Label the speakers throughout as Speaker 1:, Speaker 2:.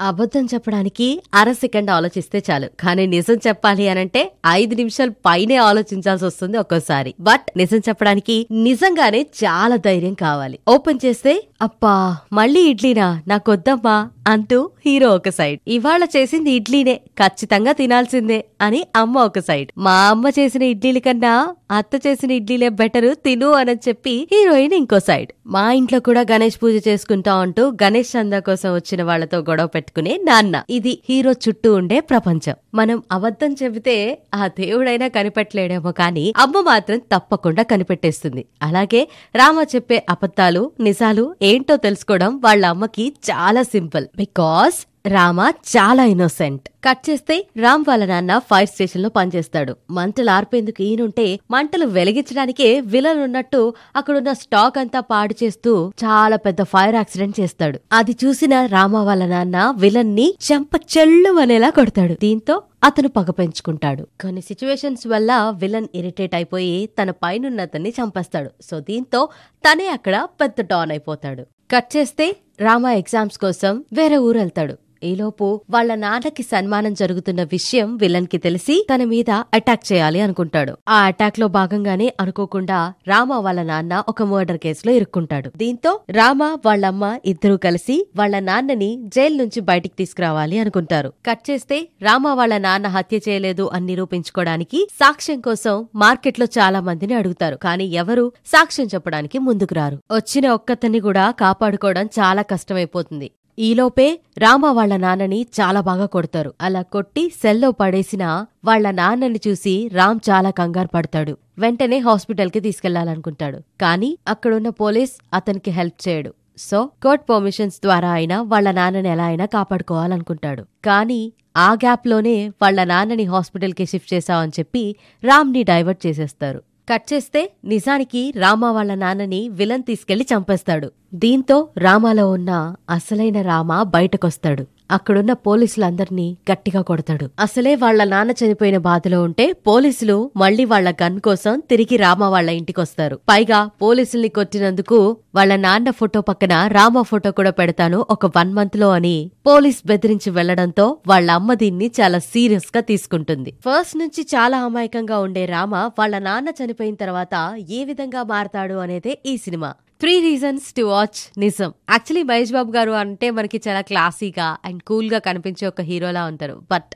Speaker 1: అబద్ధం చెప్పడానికి అర సెకండ్ ఆలోచిస్తే చాలు. కానీ నిజం చెప్పాలి అనంటే ఐదు నిమిషాలు పైనే ఆలోచించాల్సి వస్తుంది ఒక్కోసారి. బట్ నిజం చెప్పడానికి నిజంగానే చాలా ధైర్యం కావాలి. ఓపెన్ చేస్తే అప్పా మళ్ళీ ఇడ్లీనా? నాకొద్దమ్మా అంటూ హీరో ఒక సైడ్. ఇవాళ చేసింది ఇడ్లీనే ఖచ్చితంగా తినాల్సిందే అని అమ్మ ఒక సైడ్. మా అమ్మ చేసిన ఇడ్లీల కన్నా అత్త చేసిన ఇడ్లీలే బెటరు తిను అని చెప్పి హీరోయిన్ ఇంకో సైడ్. మా ఇంట్లో కూడా గణేష్ పూజ చేసుకుంటా అంటూ గణేష్ చందా కోసం వచ్చిన వాళ్ళతో గొడవ పెట్టుకునే నాన్న. ఇది హీరో చుట్టూ ఉండే ప్రపంచం. మనం అబద్ధం చెబితే ఆ దేవుడైనా కనిపెట్టలేడేమో కానీ అమ్మ మాత్రం తప్పకుండా కనిపెట్టేస్తుంది. అలాగే రామ చెప్పే అబద్ధాలు నిజాలు ఏంటో తెలుసుకోవడం వాళ్ళ అమ్మకి చాలా సింపుల్. బికాస్ రామ చాలా ఇన్నోసెంట్. కట్ చేస్తే రామ్ వాళ్ళ నాన్న ఫైర్ స్టేషన్లో పనిచేస్తాడు. మంటలు ఆర్పేందుకు ఈయనుంటే మంటలు వెలిగించడానికే విలన్ ఉన్నట్టు అక్కడున్న స్టాక్ అంతా పాడు చేస్తూ చాలా పెద్ద ఫైర్ యాక్సిడెంట్ చేస్తాడు. అది చూసిన రామ వాళ్ళ నాన్న విలన్ని చెంప చెల్లు అనేలా కొడతాడు. దీంతో అతను పగ పెంచుకుంటాడు. కొన్ని సిచ్యువేషన్స్ వల్ల విలన్ ఇరిటేట్ అయిపోయి తన పైనున్న అతన్ని చంపేస్తాడు. సో దీంతో తనే అక్కడ పెద్ద డాన్ అయిపోతాడు. కట్ చేస్తే రామ ఎగ్జామ్స్ కోసం వేరే ఊరు వెళ్తాడు ఈలోపు వాళ్ళ నాన్నకి సన్మానం జరుగుతున్న విషయం విలన్కి తెలిసి తన మీద అటాక్ చేయాలి అనుకుంటాడు. ఆ అటాక్లో భాగంగానే అనుకోకుండా రామ వాళ్ళ నాన్న ఒక మర్డర్ కేసులో ఇరుక్కుంటాడు. దీంతో రామ వాళ్ళమ్మ ఇద్దరూ కలిసి వాళ్ళ నాన్నని జైలు నుంచి బయటికి తీసుకురావాలి అనుకుంటారు. కట్ చేస్తే రామ వాళ్ళ నాన్న హత్య చేయలేదు అని నిరూపించుకోవడానికి సాక్ష్యం కోసం మార్కెట్లో చాలా మందిని అడుగుతారు. కానీ ఎవరు సాక్ష్యం చెప్పడానికి ముందుకు రారు. వచ్చిన ఒక్కతన్ని కూడా కాపాడుకోవడం చాలా కష్టమైపోతుంది. ఈలోపే రామ వాళ్ళ నాన్నని చాలా బాగా కొడతారు. అలా కొట్టి సెల్లో పడేసిన వాళ్ళ నాన్నని చూసి రామ్ చాలా కంగారు పడతాడు. వెంటనే హాస్పిటల్కి తీసుకెళ్ళాలనుకుంటాడు. కానీ అక్కడున్న పోలీస్ అతనికి హెల్ప్ చేయడు. సో కోర్ట్ పర్మిషన్స్ ద్వారా అయినా వాళ్ళ నాన్నని ఎలా అయినా కాపాడుకోవాలనుకుంటాడు. కానీ ఆ గ్యాప్లోనే వాళ్ళ నాన్నని హాస్పిటల్కి షిఫ్ట్ చేశామని చెప్పి రామ్ని డైవర్ట్ చేసేస్తారు. కట్ చేస్తే నిజానికి రామ వాళ్ళ నాన్నని విలన్ తీసుకెళ్ళి చంపేస్తాడు. దీంతో రామాలో ఉన్న అసలైన రామ బయటకొస్తాడు. అక్కడున్న పోలీసులందర్నీ గట్టిగా కొడతాడు. అసలే వాళ్ళ నాన్న చనిపోయిన బాధలో ఉంటే పోలీసులు మళ్ళీ వాళ్ళ గన్ కోసం తిరిగి రామ వాళ్ళ ఇంటికొస్తారు. పైగా పోలీసుల్ని కొట్టినందుకు వాళ్ళ నాన్న ఫోటో పక్కన రామ ఫోటో కూడా పెడతాను ఒక వన్ మంత్లో అని పోలీస్ బెదిరించి వెళ్ళడంతో వాళ్ళ అమ్మ దీన్ని చాలా సీరియస్గా తీసుకుంటుంది. ఫస్ట్ నుంచి చాలా అమాయకంగా ఉండే రామ వాళ్ళ నాన్న చనిపోయిన తర్వాత ఏ విధంగా మారతాడు అనేదే ఈ cinema. Three reasons to watch నిజం యాక్చువల్లీ మహేష్ బాబు గారు అంటే మనకి చాలా క్లాసీగా అండ్ కూల్గా కనిపించే ఒక హీరోలా ఉంటారు. బట్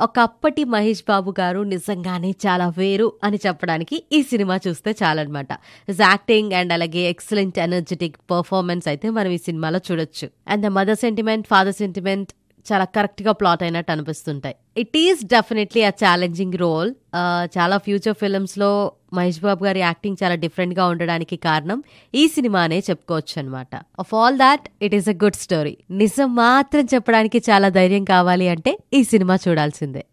Speaker 1: ఒకప్పటి మహేష్ బాబు గారు నిజంగానే చాలా వేరు అని చెప్పడానికి ఈ సినిమా చూస్తే చాలన్నమాట. యాక్టింగ్ అండ్ అలాగే ఎక్సలెంట్ ఎనర్జెటిక్ పర్ఫార్మెన్స్ అయితే మనం ఈ సినిమాలో చూడొచ్చు. And the mother sentiment father sentiment చాలా కరెక్ట్గా ప్లాట్ అయినట్టు అనిపిస్తుంటాయి. It is definitely a challenging role చాలా ఫ్యూచర్ ఫిల్మ్స్లో మహేష్ బాబు గారి యాక్టింగ్ చాలా డిఫరెంట్గా ఉండడానికి కారణం ఈ సినిమానే చెప్పుకోవచ్చు అనమాట of all that it is a good story నిజం మాత్రం చెప్పడానికి చాలా ధైర్యం కావాలి అంటే ఈ సినిమా చూడాల్సిందే.